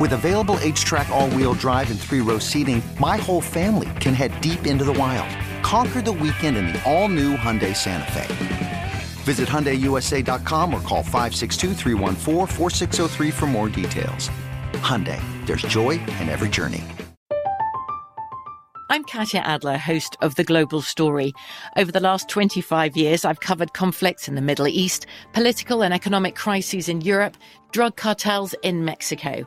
With available HTRAC, all wheel drive, and three row seating, my whole family can head deep into the wild. Conquer the weekend in the all new Hyundai Santa Fe. Visit HyundaiUSA.com or call 562 for more details. Hyundai, there's joy in every journey. I'm Katya Adler, host of The Global Story. Over the last 25 years, I've covered conflicts in the Middle East, political and economic crises in Europe, drug cartels in Mexico.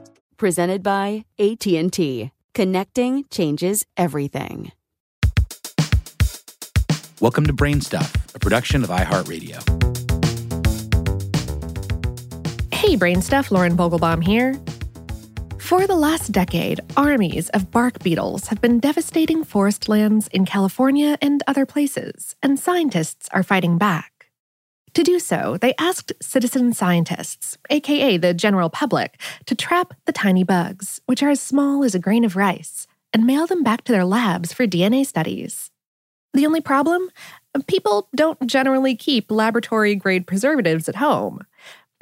presented by AT&T. Connecting changes everything. Welcome to Brainstuff, a production of iHeartRadio. Hey Brainstuff, Lauren Vogelbaum here. For the last decade, armies of bark beetles have been devastating forest lands in California and other places, and scientists are fighting back. To do so, they asked citizen scientists, aka the general public, to trap the tiny bugs, which are as small as a grain of rice, and mail them back to their labs for DNA studies. The only problem? People don't generally keep laboratory grade preservatives at home.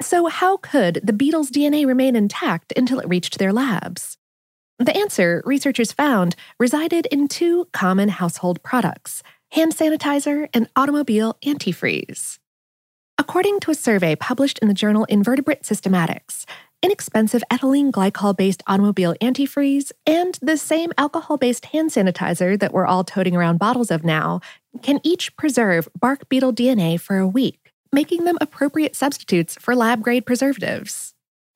So, how could the beetle's DNA remain intact until it reached their labs? The answer, researchers found, resided in two common household products hand sanitizer and automobile antifreeze. According to a survey published in the journal Invertebrate Systematics, inexpensive ethylene glycol based automobile antifreeze and the same alcohol based hand sanitizer that we're all toting around bottles of now can each preserve bark beetle DNA for a week, making them appropriate substitutes for lab grade preservatives.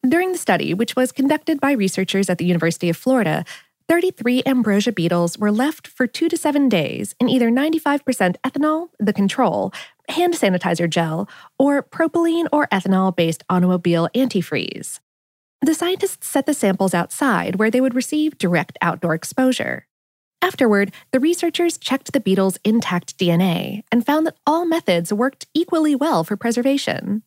During the study, which was conducted by researchers at the University of Florida, 33 ambrosia beetles were left for two to seven days in either 95% ethanol, the control, hand sanitizer gel, or propylene or ethylene based automobile antifreeze. The scientists set the samples outside where they would receive direct outdoor exposure. Afterward, the researchers checked the beetles' intact DNA and found that all methods worked equally well for preservation.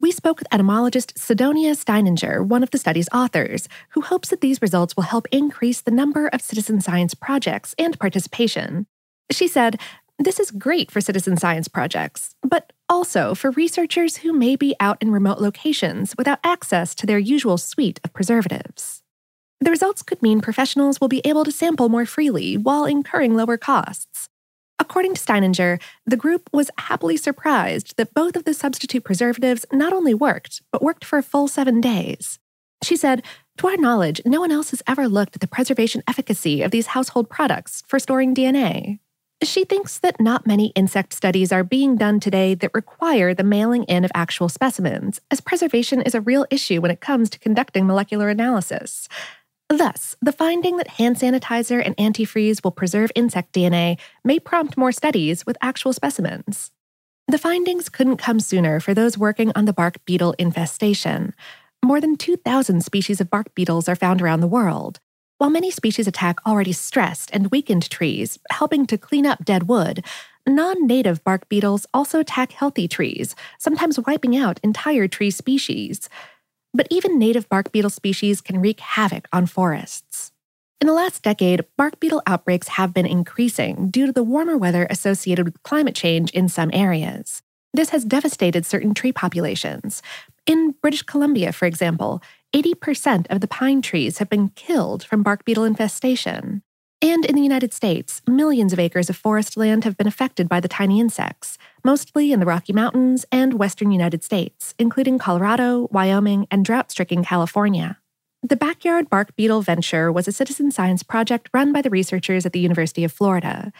We spoke with entomologist Sidonia Steininger, one of the study's authors, who hopes that these results will help increase the number of citizen science projects and participation. She said, This is great for citizen science projects, but also for researchers who may be out in remote locations without access to their usual suite of preservatives. The results could mean professionals will be able to sample more freely while incurring lower costs. According to Steininger, the group was happily surprised that both of the substitute preservatives not only worked, but worked for a full seven days. She said, To our knowledge, no one else has ever looked at the preservation efficacy of these household products for storing DNA. She thinks that not many insect studies are being done today that require the mailing in of actual specimens, as preservation is a real issue when it comes to conducting molecular analysis. Thus, the finding that hand sanitizer and antifreeze will preserve insect DNA may prompt more studies with actual specimens. The findings couldn't come sooner for those working on the bark beetle infestation. More than 2,000 species of bark beetles are found around the world. While many species attack already stressed and weakened trees, helping to clean up dead wood, non native bark beetles also attack healthy trees, sometimes wiping out entire tree species. But even native bark beetle species can wreak havoc on forests. In the last decade, bark beetle outbreaks have been increasing due to the warmer weather associated with climate change in some areas. This has devastated certain tree populations. In British Columbia, for example, 80% of the pine trees have been killed from bark beetle infestation. And in the United States, millions of acres of forest land have been affected by the tiny insects, mostly in the Rocky Mountains and western United States, including Colorado, Wyoming, and drought stricken California. The Backyard Bark Beetle Venture was a citizen science project run by the researchers at the University of Florida.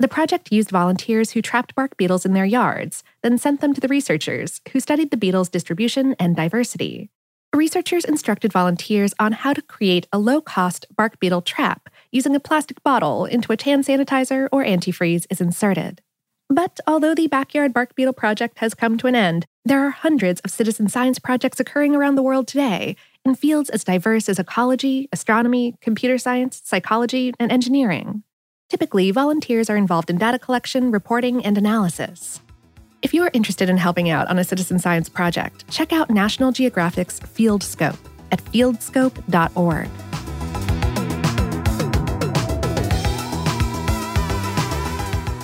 The project used volunteers who trapped bark beetles in their yards, then sent them to the researchers, who studied the beetles' distribution and diversity researchers instructed volunteers on how to create a low cost bark beetle trap using a plastic bottle into which hand sanitizer or antifreeze is inserted. But although the Backyard Bark Beetle project has come to an end, there are hundreds of citizen science projects occurring around the world today in fields as diverse as ecology, astronomy, computer science, psychology, and engineering. Typically, volunteers are involved in data collection, reporting, and analysis. If you are interested in helping out on a citizen science project, check out National Geographic's Field Scope at fieldscope.org.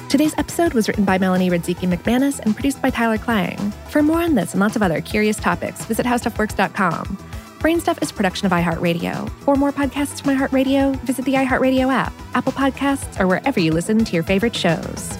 Today's episode was written by Melanie Radzicki McManus and produced by Tyler Klang. For more on this and lots of other curious topics, visit howstuffworks.com. Brainstuff is a production of iHeartRadio. For more podcasts from iHeartRadio, visit the iHeartRadio app, Apple Podcasts, or wherever you listen to your favorite shows.